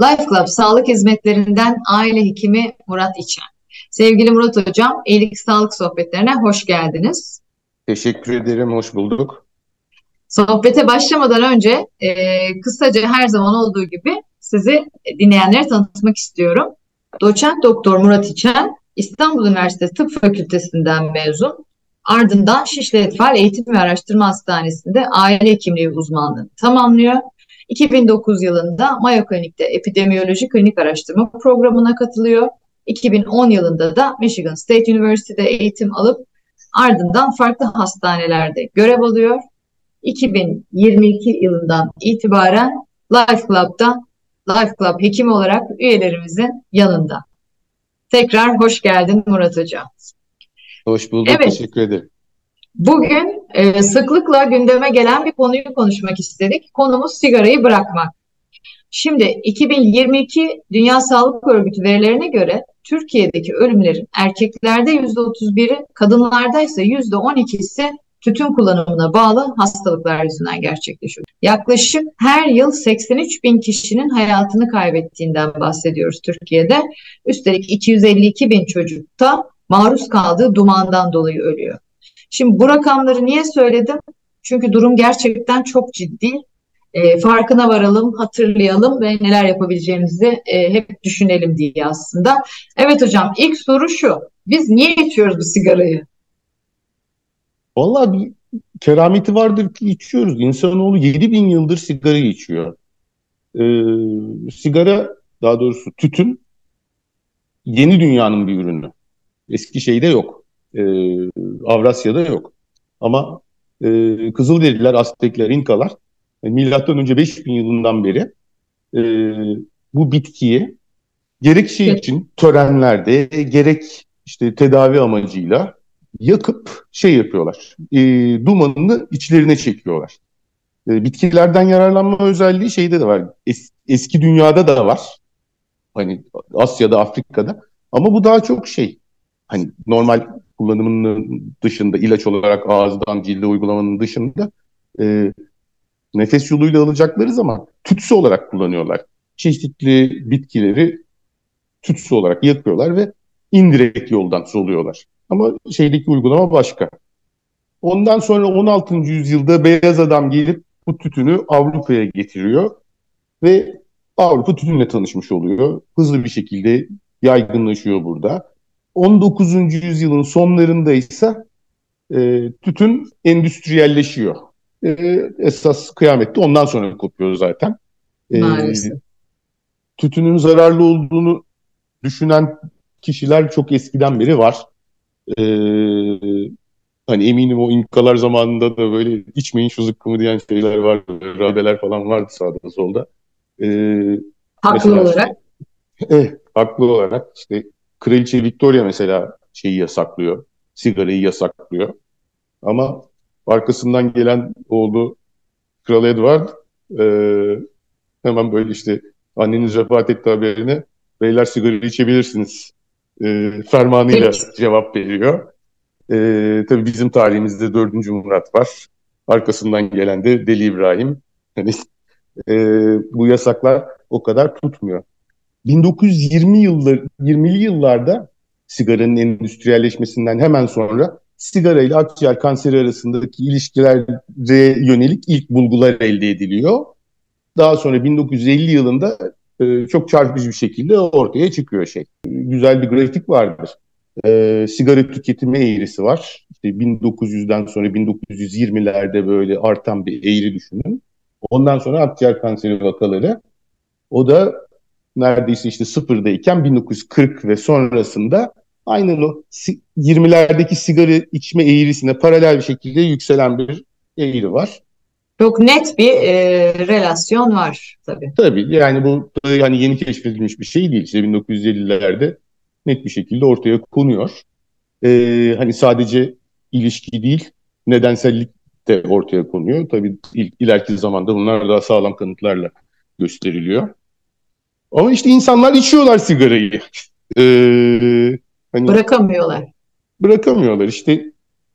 Life Club Sağlık Hizmetlerinden aile hekimi Murat İçen. Sevgili Murat Hocam, İyilik Sağlık Sohbetlerine hoş geldiniz. Teşekkür ederim, hoş bulduk. Sohbete başlamadan önce e, kısaca her zaman olduğu gibi sizi dinleyenlere tanıtmak istiyorum. Doçent Doktor Murat İçen, İstanbul Üniversitesi Tıp Fakültesinden mezun. Ardından Şişli Etfal Eğitim ve Araştırma Hastanesi'nde aile hekimliği uzmanlığını tamamlıyor. 2009 yılında Mayo Klinik'te epidemiyoloji klinik araştırma programına katılıyor. 2010 yılında da Michigan State University'de eğitim alıp ardından farklı hastanelerde görev alıyor. 2022 yılından itibaren Life Club'da Life Club hekimi olarak üyelerimizin yanında. Tekrar hoş geldin Murat Hocam. Hoş bulduk, evet. teşekkür ederim. Bugün e, sıklıkla gündeme gelen bir konuyu konuşmak istedik. Konumuz sigarayı bırakmak. Şimdi 2022 Dünya Sağlık Örgütü verilerine göre Türkiye'deki ölümlerin erkeklerde %31'i, kadınlarda ise %12'si tütün kullanımına bağlı hastalıklar yüzünden gerçekleşiyor. Yaklaşık her yıl 83 bin kişinin hayatını kaybettiğinden bahsediyoruz Türkiye'de. Üstelik 252 bin çocukta maruz kaldığı dumandan dolayı ölüyor. Şimdi bu rakamları niye söyledim? Çünkü durum gerçekten çok ciddi. E, farkına varalım, hatırlayalım ve neler yapabileceğimizi e, hep düşünelim diye aslında. Evet hocam ilk soru şu. Biz niye içiyoruz bu sigarayı? Vallahi bir kerameti vardır ki içiyoruz. İnsanoğlu 7 bin yıldır sigara içiyor. Ee, sigara daha doğrusu tütün yeni dünyanın bir ürünü. Eski şeyde yok. Ee, Avrasya'da yok. Ama e, Kızılderililer, Aztekler, İnkalar e, milattan önce 5000 yılından beri e, bu bitkiyi gerek şey için törenlerde gerek işte tedavi amacıyla yakıp şey yapıyorlar. E, dumanını içlerine çekiyorlar. E, bitkilerden yararlanma özelliği şeyde de var. Es, eski dünyada da var. Hani Asya'da, Afrika'da. Ama bu daha çok şey. Hani normal kullanımının dışında ilaç olarak ağızdan cilde uygulamanın dışında e, nefes yoluyla alacakları zaman tütsü olarak kullanıyorlar. Çeşitli bitkileri tütsü olarak yakıyorlar ve indirekt yoldan soluyorlar. Ama şeydeki uygulama başka. Ondan sonra 16. yüzyılda beyaz adam gelip bu tütünü Avrupa'ya getiriyor ve Avrupa tütünle tanışmış oluyor. Hızlı bir şekilde yaygınlaşıyor burada. 19. yüzyılın sonlarında ise e, tütün endüstriyelleşiyor. E, esas kıyamette ondan sonra kopuyor zaten. E, Maalesef. Tütünün zararlı olduğunu düşünen kişiler çok eskiden beri var. E, hani eminim o inkalar zamanında da böyle içmeyin şu zıkkımı diyen şeyler var. Rabeler falan vardı sağda solda. E, haklı olarak. Eh, haklı olarak işte Kraliçe Victoria mesela şeyi yasaklıyor. Sigarayı yasaklıyor. Ama arkasından gelen oğlu Kral Edward e, hemen böyle işte anneniz vefat etti haberine beyler sigara içebilirsiniz e, fermanıyla evet. cevap veriyor. E, tabii bizim tarihimizde 4. Murat var. Arkasından gelen de Deli İbrahim. Yani, e, bu yasaklar o kadar tutmuyor. 1920 yıllar 20'li yıllarda sigaranın endüstriyelleşmesinden hemen sonra sigara ile akciğer kanseri arasındaki ilişkilere yönelik ilk bulgular elde ediliyor. Daha sonra 1950 yılında e, çok çarpıcı bir şekilde ortaya çıkıyor şey. Güzel bir grafik vardır. E, sigara tüketimi eğrisi var. İşte 1900'den sonra 1920'lerde böyle artan bir eğri düşünün. Ondan sonra akciğer kanseri vakaları. O da neredeyse işte sıfırdayken 1940 ve sonrasında aynen o 20'lerdeki sigara içme eğrisine paralel bir şekilde yükselen bir eğri var. Çok net bir e, relasyon var tabii. Tabii yani bu yani yeni keşfedilmiş bir şey değil. İşte 1950'lerde net bir şekilde ortaya konuyor. Ee, hani sadece ilişki değil, nedensellik de ortaya konuyor. Tabii il, ileriki zamanda bunlar daha sağlam kanıtlarla gösteriliyor. Ama işte insanlar içiyorlar sigarayı. Ee, hani bırakamıyorlar. Bırakamıyorlar. İşte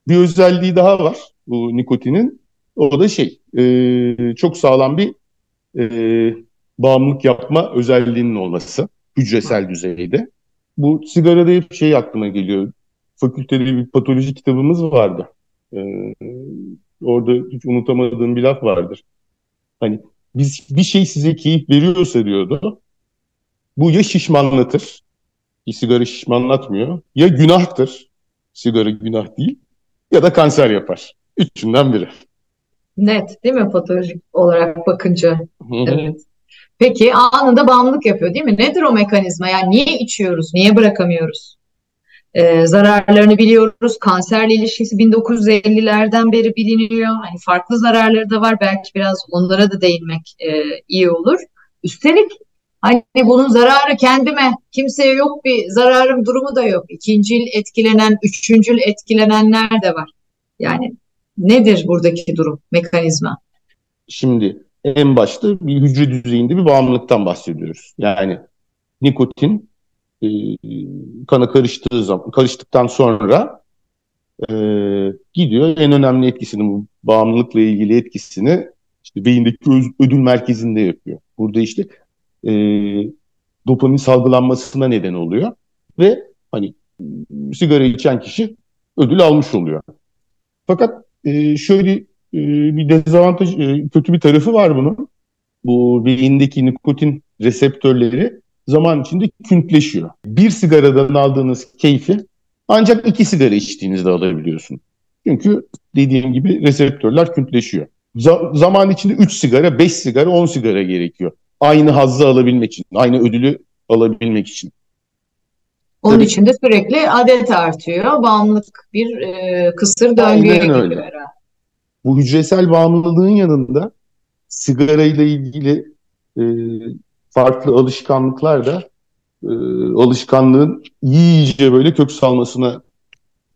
bir özelliği daha var bu nikotinin. O da şey, e, çok sağlam bir e, bağımlılık yapma özelliğinin olması hücresel düzeyde. Bu sigarada hep şey aklıma geliyor. Fakültede bir patoloji kitabımız vardı. Ee, orada hiç unutamadığım bir laf vardır. Hani biz bir şey size keyif veriyorsa diyordu. Bu ya şişmanlatır, sigara şişmanlatmıyor. Ya günahtır, sigara günah değil. Ya da kanser yapar. Üçünden biri. Net değil mi patolojik olarak bakınca? Evet. Peki anında bağımlılık yapıyor değil mi? Nedir o mekanizma? Yani niye içiyoruz? Niye bırakamıyoruz? Ee, zararlarını biliyoruz. Kanserle ilişkisi 1950'lerden beri biliniyor. Hani farklı zararları da var. Belki biraz onlara da değinmek e, iyi olur. Üstelik hani bunun zararı kendime, kimseye yok bir zararım durumu da yok. İkincil etkilenen, üçüncül etkilenenler de var. Yani nedir buradaki durum, mekanizma? Şimdi en başta bir hücre düzeyinde bir bağımlılıktan bahsediyoruz. Yani nikotin e, kana karıştığı zaman, karıştıktan sonra e, gidiyor en önemli etkisini bu bağımlılıkla ilgili etkisini işte beyindeki ödül merkezinde yapıyor. Burada işte e, dopamin salgılanmasına neden oluyor ve hani sigara içen kişi ödül almış oluyor. Fakat e, şöyle ee, bir dezavantaj, e, kötü bir tarafı var bunun. Bu beyindeki nikotin reseptörleri zaman içinde küntleşiyor. Bir sigaradan aldığınız keyfi ancak iki sigara içtiğinizde alabiliyorsun. Çünkü dediğim gibi reseptörler küntleşiyor. Z- zaman içinde 3 sigara, 5 sigara, 10 sigara gerekiyor. Aynı hazzı alabilmek için, aynı ödülü alabilmek için. Onun Tabii. için de sürekli adet artıyor. Bağımlılık bir e, kısır döngüye giriyor herhalde bu hücresel bağımlılığın yanında sigarayla ilgili e, farklı alışkanlıklar da e, alışkanlığın iyice böyle kök salmasına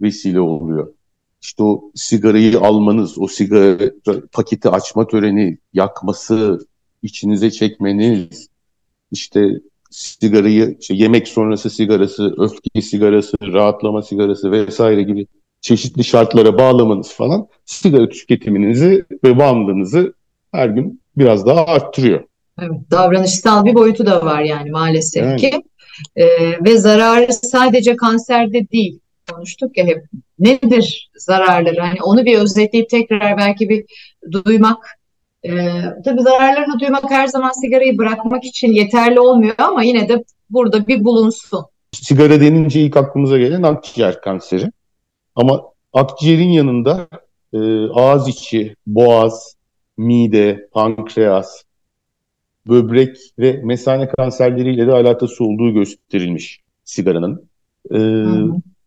vesile oluyor. İşte o sigarayı almanız, o sigara paketi açma töreni, yakması, içinize çekmeniz, işte sigarayı, işte yemek sonrası sigarası, öfke sigarası, rahatlama sigarası vesaire gibi çeşitli şartlara bağlamanız falan sigara tüketiminizi ve bağımlılığınızı her gün biraz daha arttırıyor. Evet, davranışsal bir boyutu da var yani maalesef yani. ki. Ee, ve zararı sadece kanserde değil. Konuştuk ya hep. Nedir zararları? Hani onu bir özetleyip tekrar belki bir duymak. Ee, tabii zararlarını duymak her zaman sigarayı bırakmak için yeterli olmuyor ama yine de burada bir bulunsun. Sigara denince ilk aklımıza gelen akciğer kanseri. Ama akciğerin yanında e, ağız içi, boğaz, mide, pankreas, böbrek ve mesane kanserleriyle de alakası olduğu gösterilmiş sigaranın. E,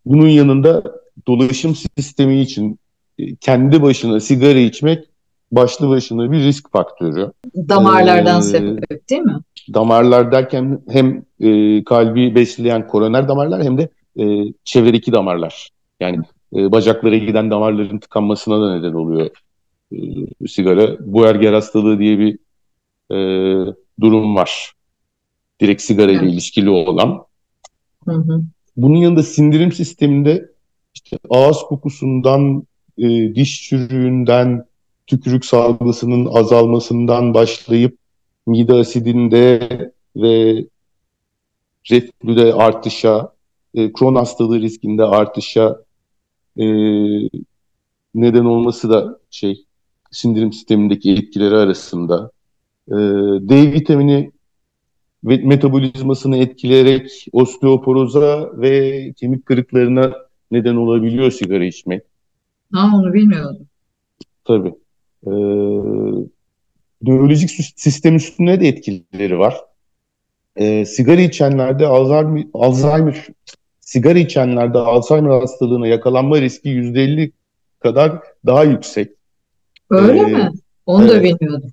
bunun yanında dolaşım sistemi için e, kendi başına sigara içmek başlı başına bir risk faktörü. Damarlardan ee, sebep değil mi? Damarlar derken hem e, kalbi besleyen koroner damarlar hem de e, çevredeki damarlar. Yani e, bacaklara giden damarların tıkanmasına da neden oluyor e, sigara. Buerger hastalığı diye bir e, durum var. Direkt sigara ile ilişkili olan. Hı hı. Bunun yanında sindirim sisteminde işte ağız kokusundan, e, diş çürüğünden, tükürük salgısının azalmasından başlayıp mide asidinde ve reflüde artışa, e, Crohn hastalığı riskinde artışa e, neden olması da şey sindirim sistemindeki etkileri arasında. E, D vitamini ve metabolizmasını etkileyerek osteoporoza ve kemik kırıklarına neden olabiliyor sigara içmek. Ha onu bilmiyordum. Tabii. Ee, nörolojik sistem üstüne de etkileri var. Ee, sigara içenlerde Alzheimer, Alzheimer sigara içenlerde Alzheimer hastalığına yakalanma riski %50 kadar daha yüksek. Öyle ee, mi? Onu evet. da bilmiyordum.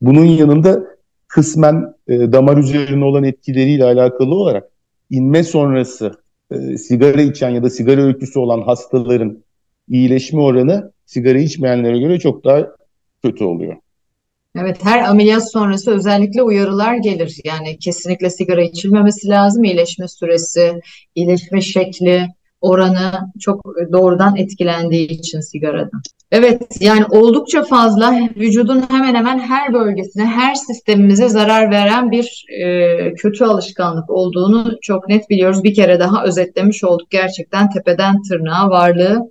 Bunun yanında kısmen e, damar üzerine olan etkileriyle alakalı olarak inme sonrası e, sigara içen ya da sigara öyküsü olan hastaların iyileşme oranı sigara içmeyenlere göre çok daha kötü oluyor. Evet, her ameliyat sonrası özellikle uyarılar gelir. Yani kesinlikle sigara içilmemesi lazım. İyileşme süresi, iyileşme şekli, oranı çok doğrudan etkilendiği için sigaradan. Evet yani oldukça fazla vücudun hemen hemen her bölgesine, her sistemimize zarar veren bir e, kötü alışkanlık olduğunu çok net biliyoruz. Bir kere daha özetlemiş olduk gerçekten tepeden tırnağa varlığı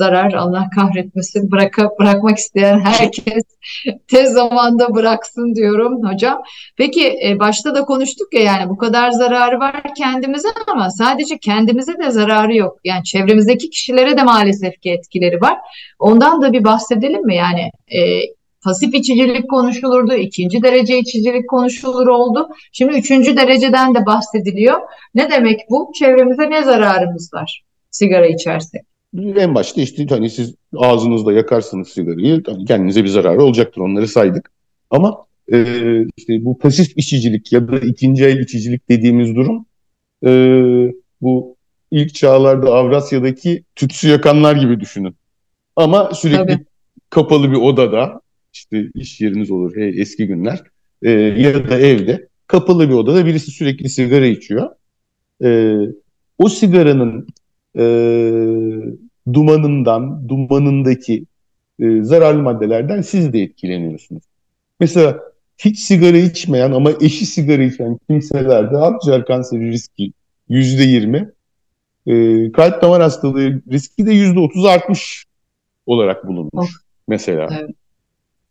zarar Allah kahretmesin bıraka, bırakmak isteyen herkes tez zamanda bıraksın diyorum hocam. Peki e, başta da konuştuk ya yani bu kadar zararı var kendimize ama sadece kendimize de zararı yok. Yani çevremizdeki kişilere de maalesef ki etkileri var. Ondan da bir bahsedelim mi? Yani e, pasif içicilik konuşulurdu, ikinci derece içicilik konuşulur oldu. Şimdi üçüncü dereceden de bahsediliyor. Ne demek bu? Çevremize ne zararımız var sigara içersek? En başta işte hani siz ağzınızda yakarsınız sigarayı hani kendinize bir zararı olacaktır onları saydık. Ama e, işte bu pasif içicilik ya da ikinci el içicilik dediğimiz durum e, bu ilk çağlarda Avrasya'daki tütsü yakanlar gibi düşünün. Ama sürekli Tabii. kapalı bir odada işte iş yeriniz olur hey, eski günler e, ya da evde kapalı bir odada birisi sürekli sigara içiyor. E, o sigaranın e, dumanından, dumanındaki e, zararlı maddelerden siz de etkileniyorsunuz. Mesela hiç sigara içmeyen ama eşi sigara içen kimselerde akciğer kanseri riski yüzde yirmi, e, kalp damar hastalığı riski de yüzde otuz artmış olarak bulunmuş of. mesela. Evet.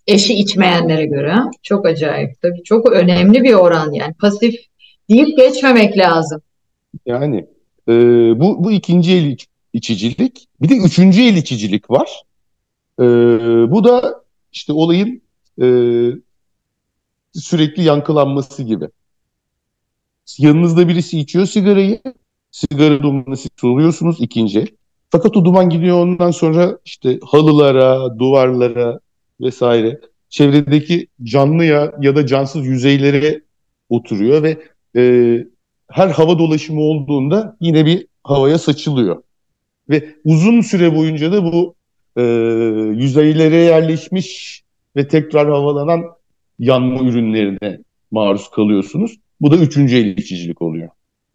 Eşi içmeyenlere göre çok acayip. Tabii çok önemli bir oran yani. Pasif deyip geçmemek lazım. Yani e, bu, bu ikinci el içicilik. Bir de üçüncü el içicilik var. E, bu da işte olayın e, sürekli yankılanması gibi. Yanınızda birisi içiyor sigarayı. Sigara dumanı siz soluyorsunuz ikinci el. Fakat o duman gidiyor ondan sonra işte halılara, duvarlara vesaire çevredeki canlı ya, ya da cansız yüzeylere oturuyor ve e, her hava dolaşımı olduğunda yine bir havaya saçılıyor. Ve uzun süre boyunca da bu e, yüzeylere yerleşmiş ve tekrar havalanan yanma ürünlerine maruz kalıyorsunuz. Bu da üçüncü el içicilik oluyor.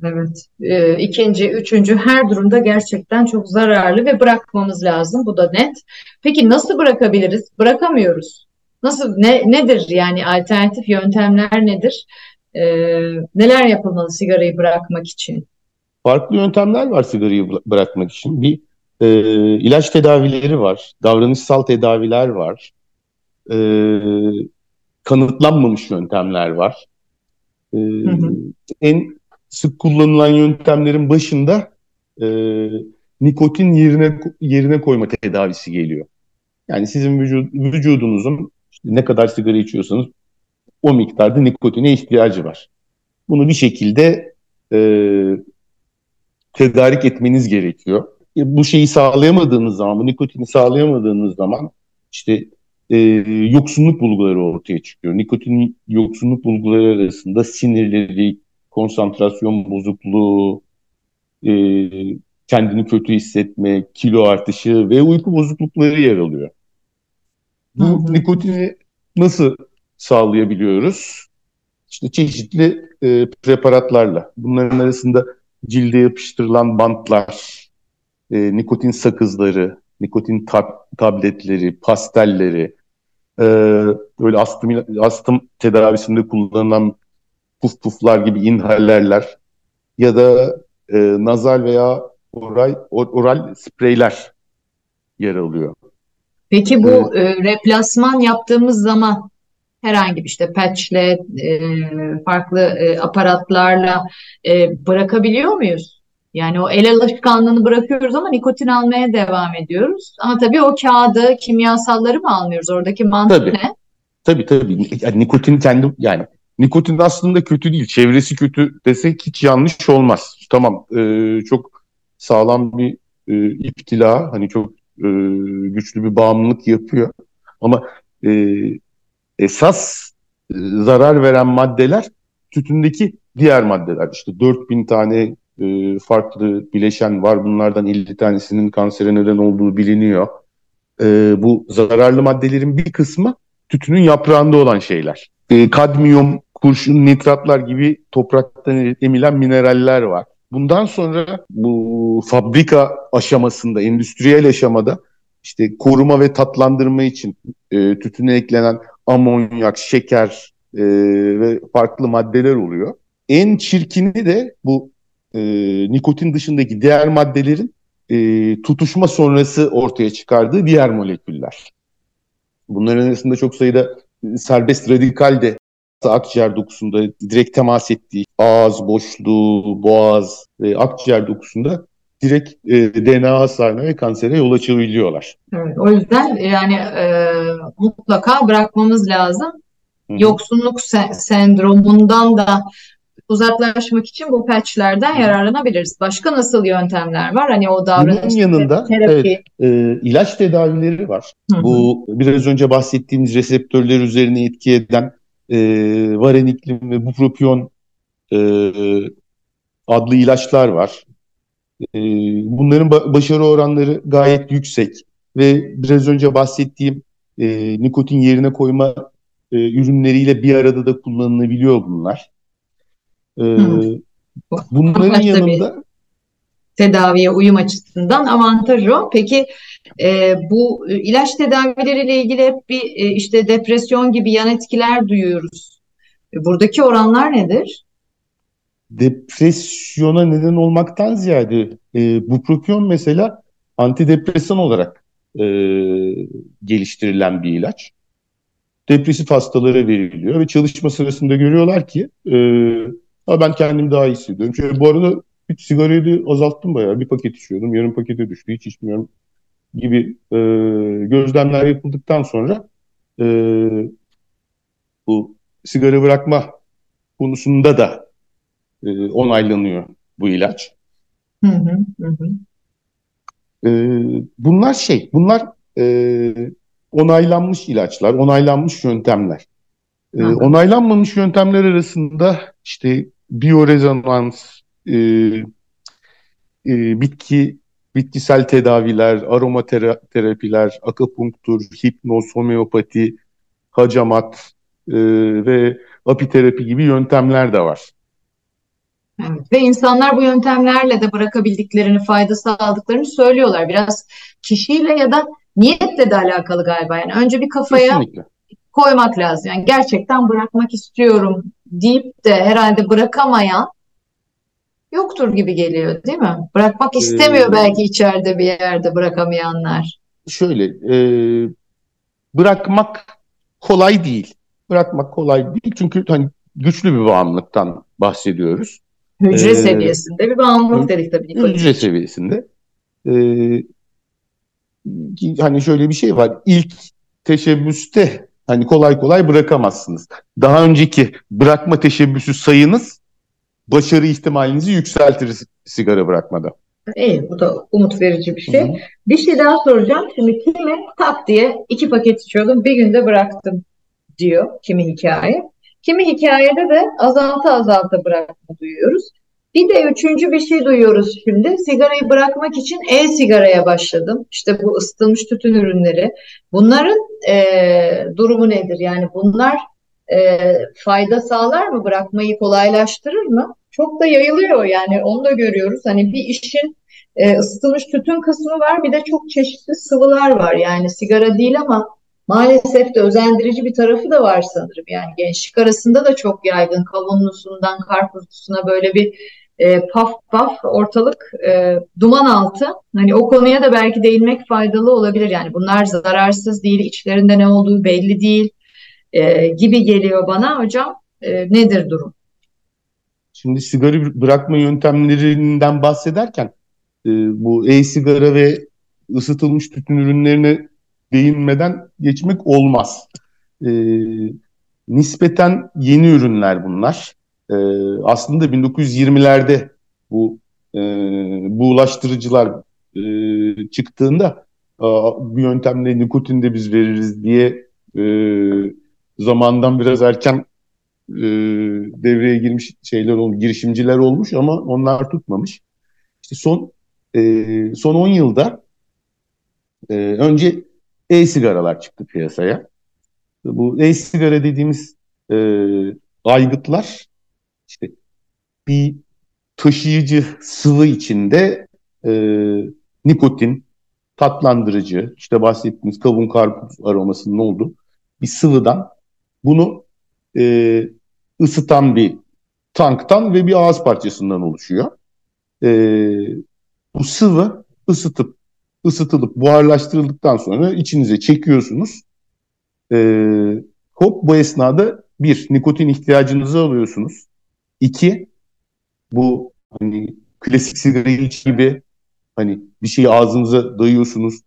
Evet. E, ikinci, üçüncü her durumda gerçekten çok zararlı ve bırakmamız lazım. Bu da net. Peki nasıl bırakabiliriz? Bırakamıyoruz. Nasıl ne nedir yani alternatif yöntemler nedir? E, neler yapılmalı sigarayı bırakmak için? farklı yöntemler var sigarayı bırakmak için. Bir e, ilaç tedavileri var, davranışsal tedaviler var, e, kanıtlanmamış yöntemler var. E, hı hı. En sık kullanılan yöntemlerin başında e, nikotin yerine yerine koyma tedavisi geliyor. Yani sizin vücud, vücudunuzun işte ne kadar sigara içiyorsanız o miktarda nikotine ihtiyacı var. Bunu bir şekilde e, tedarik etmeniz gerekiyor. E, bu şeyi sağlayamadığınız zaman, bu nikotini sağlayamadığınız zaman işte e, yoksunluk bulguları ortaya çıkıyor. Nikotin yoksunluk bulguları arasında sinirleri, konsantrasyon bozukluğu, e, kendini kötü hissetme, kilo artışı ve uyku bozuklukları yer alıyor. Bu nikotini nasıl sağlayabiliyoruz? İşte çeşitli e, preparatlarla. Bunların arasında cilde yapıştırılan bantlar, e, nikotin sakızları, nikotin tab tabletleri, pastelleri, e, böyle astım, astım tedavisinde kullanılan puf puflar gibi inhalerler ya da e, nazal veya oral, oral spreyler yer alıyor. Peki bu e, replasman yaptığımız zaman herhangi bir işte patchle, e, farklı e, aparatlarla e, bırakabiliyor muyuz? Yani o el alışkanlığını bırakıyoruz ama nikotin almaya devam ediyoruz. Ama tabii o kağıdı, kimyasalları mı almıyoruz? Oradaki mantık tabii. ne? Tabii tabii. Yani nikotin kendi yani nikotin aslında kötü değil. Çevresi kötü desek hiç yanlış olmaz. Tamam e, çok sağlam bir e, iptila hani çok e, güçlü bir bağımlılık yapıyor. Ama e, esas e, zarar veren maddeler tütündeki diğer maddeler. İşte 4000 tane e, farklı bileşen var. Bunlardan 50 tanesinin kansere neden olduğu biliniyor. E, bu zararlı maddelerin bir kısmı tütünün yaprağında olan şeyler. E, kadmiyum, kurşun, nitratlar gibi topraktan emilen mineraller var. Bundan sonra bu fabrika aşamasında, endüstriyel aşamada işte koruma ve tatlandırma için e, tütüne eklenen amonyak, şeker e, ve farklı maddeler oluyor. En çirkini de bu e, nikotin dışındaki diğer maddelerin e, tutuşma sonrası ortaya çıkardığı diğer moleküller. Bunların arasında çok sayıda serbest radikal de akciğer dokusunda direkt temas ettiği ağız boşluğu, boğaz ve akciğer dokusunda direkt e, DNA hasarına ve kansere yol açabiliyorlar. Evet, o yüzden yani e, mutlaka bırakmamız lazım. Hı-hı. Yoksunluk se- sendromundan da uzaklaşmak için bu patchlerden yararlanabiliriz. Başka nasıl yöntemler var? Hani o davranış Bunun yanında terapi. Evet, e, ilaç tedavileri var. Hı hı. Bu biraz önce bahsettiğimiz reseptörler üzerine etki eden e, vareniklim ve bupropion e, adlı ilaçlar var. E, bunların ba- başarı oranları gayet yüksek ve biraz önce bahsettiğim e, nikotin yerine koyma e, ürünleriyle bir arada da kullanılabiliyor bunlar. E, bunların yanında tedaviye uyum açısından avantajı o. Peki e, bu ilaç tedavileriyle ilgili hep bir e, işte depresyon gibi yan etkiler duyuyoruz. E, buradaki oranlar nedir? Depresyona neden olmaktan ziyade e, bupropion mesela antidepresan olarak e, geliştirilen bir ilaç. Depresif hastalara veriliyor ve çalışma sırasında görüyorlar ki e, ben kendimi daha iyi hissediyorum. Şöyle, bu arada hiç sigarayı da azalttım bayağı. Bir paket içiyordum. Yarım pakete düştü. Hiç içmiyorum gibi e, gözlemler yapıldıktan sonra e, bu sigara bırakma konusunda da e, onaylanıyor bu ilaç. Hı hı, hı. E, bunlar şey, bunlar e, onaylanmış ilaçlar, onaylanmış yöntemler. E, onaylanmamış yöntemler arasında işte biyorezonans, e, e, bitki bitkisel tedaviler, aromaterapiler, akupunktur, hipnoz, homeopati, hacamat e, ve apiterapi gibi yöntemler de var. Evet. Ve insanlar bu yöntemlerle de bırakabildiklerini, fayda sağladıklarını söylüyorlar. Biraz kişiyle ya da niyetle de alakalı galiba. Yani önce bir kafaya Kesinlikle. koymak lazım. Yani gerçekten bırakmak istiyorum deyip de herhalde bırakamayan yoktur gibi geliyor değil mi? Bırakmak istemiyor ee, belki içeride bir yerde bırakamayanlar. Şöyle, e, bırakmak kolay değil. Bırakmak kolay değil çünkü hani güçlü bir bağımlılıktan bahsediyoruz. Hücre ee, seviyesinde bir bağımlılık dedik tabii. Hücre seviyesinde. Ee, hani şöyle bir şey var. İlk teşebbüste hani kolay kolay bırakamazsınız. Daha önceki bırakma teşebbüsü sayınız başarı ihtimalinizi yükseltir sigara bırakmada. İyi, bu da umut verici bir şey. Hı-hı. Bir şey daha soracağım. Şimdi kimi tak diye iki paket içiyordum, bir günde bıraktım diyor kimi hikaye. Kimi hikayede de azalta azalta bırakma duyuyoruz. Bir de üçüncü bir şey duyuyoruz şimdi. Sigarayı bırakmak için e-sigaraya başladım. İşte bu ısıtılmış tütün ürünleri. Bunların e, durumu nedir? Yani bunlar e, fayda sağlar mı? Bırakmayı kolaylaştırır mı? Çok da yayılıyor yani onu da görüyoruz. Hani bir işin e, ısıtılmış tütün kısmı var bir de çok çeşitli sıvılar var. Yani sigara değil ama maalesef de özendirici bir tarafı da var sanırım. Yani gençlik arasında da çok yaygın kavunlusundan karpuzlusuna böyle bir e, paf paf ortalık e, duman altı. Hani o konuya da belki değinmek faydalı olabilir. Yani bunlar zararsız değil, içlerinde ne olduğu belli değil e, gibi geliyor bana hocam. E, nedir durum? Şimdi sigara bırakma yöntemlerinden bahsederken e, bu e-sigara ve ısıtılmış tütün ürünlerine değinmeden geçmek olmaz. E, nispeten yeni ürünler bunlar. E, aslında 1920'lerde bu e, bu ulaştırıcılar e, çıktığında bu yöntemle nikotin de biz veririz diye e, zamandan biraz erken e, devreye girmiş şeyler olmuş, girişimciler olmuş ama onlar tutmamış. İşte son e, son 10 yılda e, önce e-sigaralar çıktı piyasaya. Bu e-sigara dediğimiz e, aygıtlar işte bir taşıyıcı sıvı içinde e, nikotin, tatlandırıcı, işte bahsettiğimiz kavun karpuz aromasının olduğu bir sıvıdan bunu e, ısıtan bir tanktan ve bir ağız parçasından oluşuyor. E, bu sıvı ısıtıp ısıtılıp buharlaştırıldıktan sonra içinize çekiyorsunuz. E, hop bu esnada bir nikotin ihtiyacınızı alıyorsunuz. İki bu hani klasik sigara iç gibi hani bir şeyi ağzınıza dayıyorsunuz.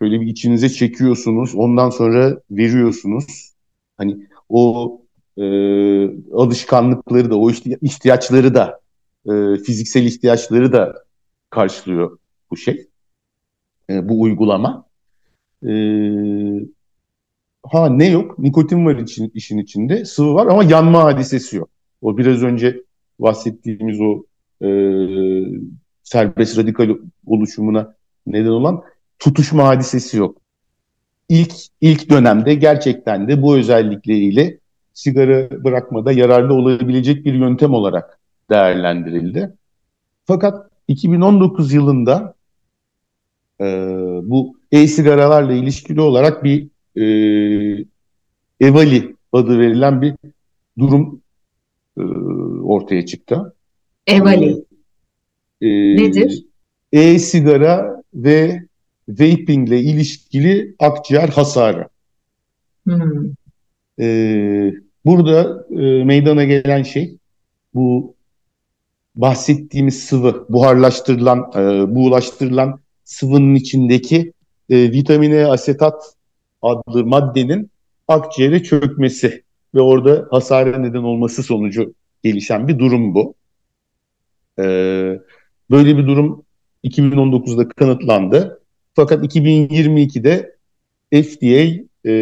Böyle bir içinize çekiyorsunuz. Ondan sonra veriyorsunuz. Hani o e, alışkanlıkları da, o ihtiyaçları da, e, fiziksel ihtiyaçları da karşılıyor bu şey, e, bu uygulama. E, ha ne yok? Nikotin var için, işin içinde, sıvı var ama yanma hadisesi yok. O biraz önce bahsettiğimiz o e, serbest radikal oluşumuna neden olan tutuşma hadisesi yok. İlk ilk dönemde gerçekten de bu özellikleriyle sigara bırakmada yararlı olabilecek bir yöntem olarak değerlendirildi. Fakat 2019 yılında e, bu e-sigaralarla ilişkili olarak bir e, Evali adı verilen bir durum e, ortaya çıktı. Evali. E, Nedir? E-sigara ve vaping ile ilişkili akciğer hasarı. Hmm. E, burada e, meydana gelen şey bu bahsettiğimiz sıvı, buharlaştırılan, e, buğulaştırılan sıvının içindeki e, vitamine asetat adlı maddenin akciğere çökmesi ve orada hasara neden olması sonucu gelişen bir durum bu. E, böyle bir durum 2019'da kanıtlandı. Fakat 2022'de FDA e,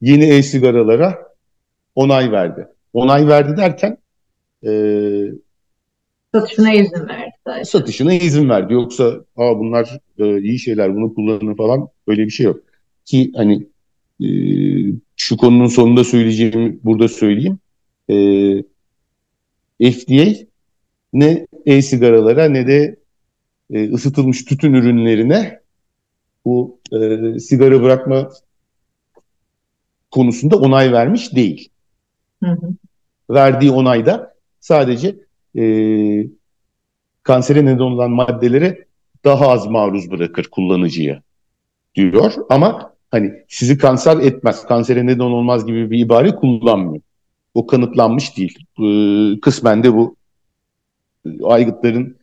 yeni e-sigaralara onay verdi. Onay verdi derken e, satışına izin verdi. Zaten. Satışına izin verdi. Yoksa Aa, bunlar e, iyi şeyler bunu kullanın falan öyle bir şey yok. Ki hani e, şu konunun sonunda söyleyeceğimi burada söyleyeyim. E, FDA ne e-sigaralara ne de e, ısıtılmış tütün ürünlerine bu e, sigara bırakma konusunda onay vermiş değil. Hı hı. Verdiği onayda sadece e, kansere neden olan maddelere daha az maruz bırakır kullanıcıya diyor. Ama hani sizi kanser etmez, kansere neden olmaz gibi bir ibare kullanmıyor. O kanıtlanmış değil. E, kısmen de bu e, aygıtların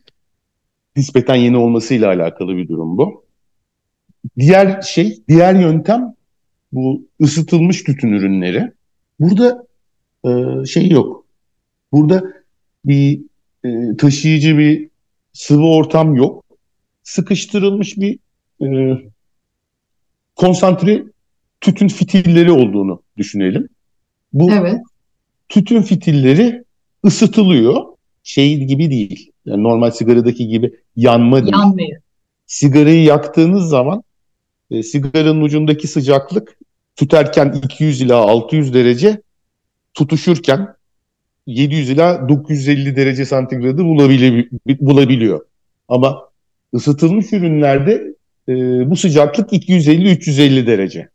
nispeten yeni olmasıyla alakalı bir durum bu. Diğer şey, diğer yöntem bu ısıtılmış tütün ürünleri. Burada e, şey yok. Burada bir e, taşıyıcı bir sıvı ortam yok. Sıkıştırılmış bir e, konsantre tütün fitilleri olduğunu düşünelim. Bu evet. tütün fitilleri ısıtılıyor. Şey gibi değil. Yani normal sigaradaki gibi yanma değil. Yanmıyor. Sigarayı yaktığınız zaman e, sigaranın ucundaki sıcaklık tüterken 200 ila 600 derece tutuşurken 700 ila 950 derece santigradı bulabili bulabiliyor. Ama ısıtılmış ürünlerde e, bu sıcaklık 250-350 derece.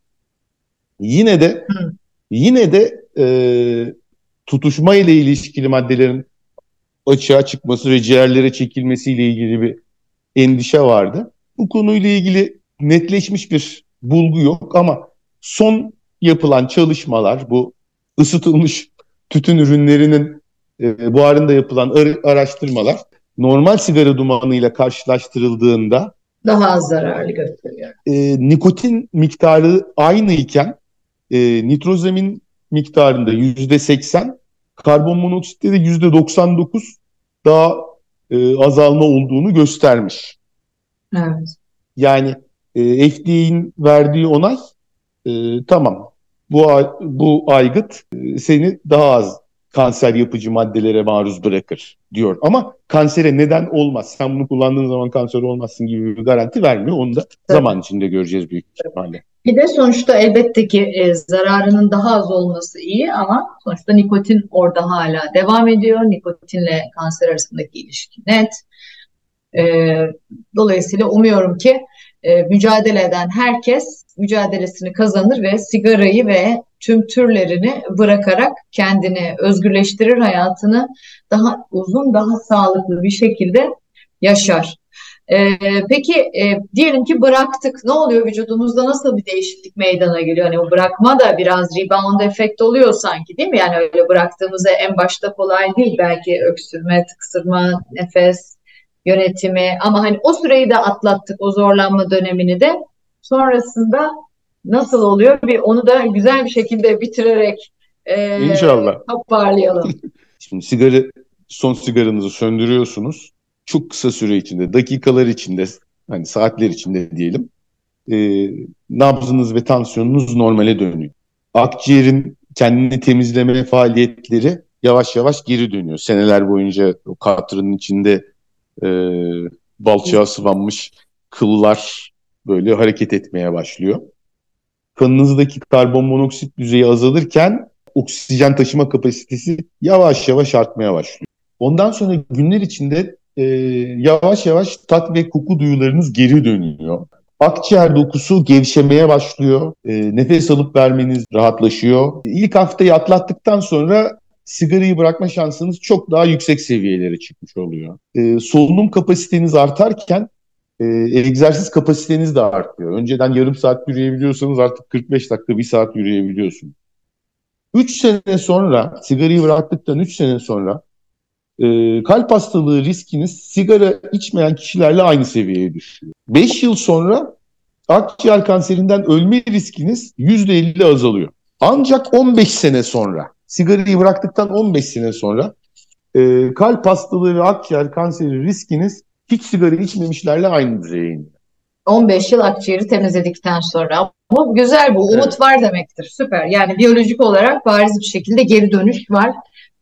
Yine de Hı. yine de e, tutuşma ile ilişkili maddelerin açığa çıkması ve ciğerlere çekilmesiyle ilgili bir endişe vardı. Bu konuyla ilgili netleşmiş bir bulgu yok ama son yapılan çalışmalar bu ısıtılmış tütün ürünlerinin e, buharında yapılan araştırmalar normal sigara dumanıyla karşılaştırıldığında daha az zararlı gösteriyor. E, nikotin miktarı aynı iken e, nitrozamin miktarında yüzde seksen, karbon monoksitte de yüzde doksan dokuz daha e, azalma olduğunu göstermiş. Evet. Yani e, FDA'nin verdiği onay e, tamam bu bu aygıt e, seni daha az kanser yapıcı maddelere maruz bırakır diyor. Ama kansere neden olmaz. Sen bunu kullandığın zaman kanser olmazsın gibi bir garanti vermiyor. Onu da Tabii. zaman içinde göreceğiz büyük ihtimalle. Bir de sonuçta elbette ki e, zararının daha az olması iyi ama sonuçta nikotin orada hala devam ediyor. Nikotinle kanser arasındaki ilişki net. E, dolayısıyla umuyorum ki e, mücadele eden herkes mücadelesini kazanır ve sigarayı ve tüm türlerini bırakarak kendini özgürleştirir, hayatını daha uzun, daha sağlıklı bir şekilde yaşar. Ee, peki e, diyelim ki bıraktık. Ne oluyor vücudumuzda nasıl bir değişiklik meydana geliyor? Hani o bırakma da biraz rebound efekt oluyor sanki değil mi? Yani öyle bıraktığımızda en başta kolay değil. Belki öksürme, tıksırma, nefes yönetimi ama hani o süreyi de atlattık o zorlanma dönemini de. Sonrasında nasıl oluyor? Bir onu da güzel bir şekilde bitirerek e, İnşallah. toparlayalım. Şimdi sigara son sigaranızı söndürüyorsunuz. Çok kısa süre içinde, dakikalar içinde, hani saatler içinde diyelim. E, nabzınız ve tansiyonunuz normale dönüyor. Akciğerin kendini temizleme faaliyetleri yavaş yavaş geri dönüyor. Seneler boyunca o katrının içinde e, balçığa sıvanmış kıllar böyle hareket etmeye başlıyor kanınızdaki karbon monoksit düzeyi azalırken oksijen taşıma kapasitesi yavaş yavaş artmaya başlıyor. Ondan sonra günler içinde e, yavaş yavaş tat ve koku duyularınız geri dönüyor. Akciğer dokusu gevşemeye başlıyor. E, nefes alıp vermeniz rahatlaşıyor. İlk haftayı atlattıktan sonra sigarayı bırakma şansınız çok daha yüksek seviyelere çıkmış oluyor. E, solunum kapasiteniz artarken e, egzersiz kapasiteniz de artıyor. Önceden yarım saat yürüyebiliyorsanız artık 45 dakika, bir saat yürüyebiliyorsun. 3 sene sonra, sigarayı bıraktıktan 3 sene sonra e, kalp hastalığı riskiniz sigara içmeyen kişilerle aynı seviyeye düşüyor. 5 yıl sonra akciğer kanserinden ölme riskiniz %50 azalıyor. Ancak 15 sene sonra, sigarayı bıraktıktan 15 sene sonra e, kalp hastalığı ve akciğer kanseri riskiniz hiç sigara içmemişlerle aynı düzeye indi. 15 yıl akciğeri temizledikten sonra. Bu güzel bu. Umut evet. var demektir. Süper. Yani biyolojik olarak bariz bir şekilde geri dönüş var.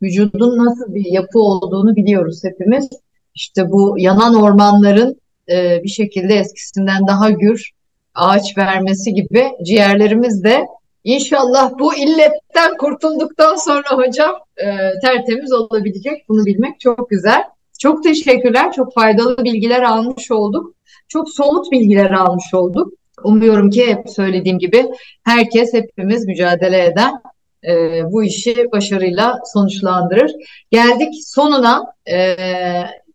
Vücudun nasıl bir yapı olduğunu biliyoruz hepimiz. İşte bu yanan ormanların e, bir şekilde eskisinden daha gür ağaç vermesi gibi ciğerlerimiz de inşallah bu illetten kurtulduktan sonra hocam e, tertemiz olabilecek. Bunu bilmek çok güzel. Çok teşekkürler. Çok faydalı bilgiler almış olduk. Çok somut bilgiler almış olduk. Umuyorum ki hep söylediğim gibi herkes hepimiz mücadele eden e, bu işi başarıyla sonuçlandırır. Geldik sonuna. E,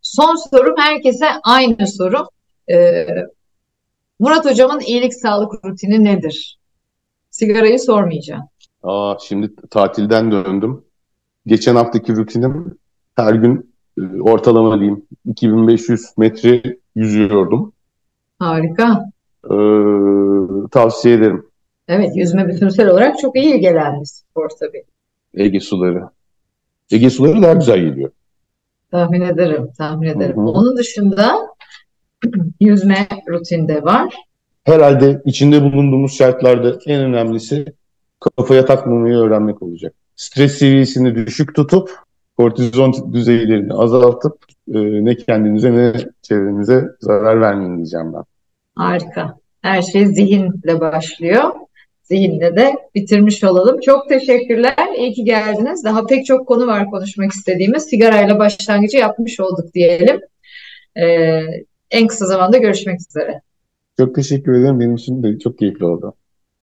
son sorum herkese aynı soru. E, Murat Hocam'ın iyilik sağlık rutini nedir? Sigarayı sormayacağım. Aa, şimdi tatilden döndüm. Geçen haftaki rutinim her gün e, ortalama diyeyim 2500 metre yüzüyordum. Harika. Ee, tavsiye ederim. Evet yüzme bütünsel olarak çok iyi gelen bir spor tabii. Ege suları. Ege suları daha güzel geliyor. Tahmin ederim, tahmin ederim. Hı-hı. Onun dışında yüzme rutinde var. Herhalde içinde bulunduğumuz şartlarda en önemlisi kafaya takmamayı öğrenmek olacak. Stres seviyesini düşük tutup kortizon düzeylerini azaltıp e, ne kendinize ne çevrenize zarar vermeyin diyeceğim ben. Harika. Her şey zihinle başlıyor. Zihinle de bitirmiş olalım. Çok teşekkürler. İyi ki geldiniz. Daha pek çok konu var konuşmak istediğimiz. Sigarayla başlangıcı yapmış olduk diyelim. Ee, en kısa zamanda görüşmek üzere. Çok teşekkür ederim. Benim için de çok keyifli oldu.